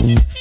Thank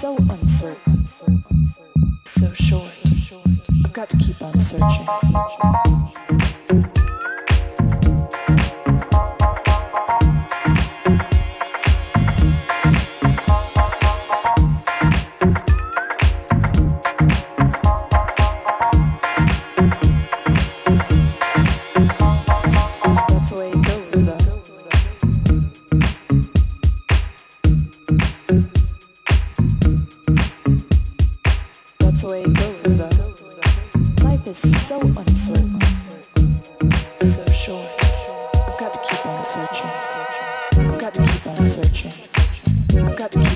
so. Got to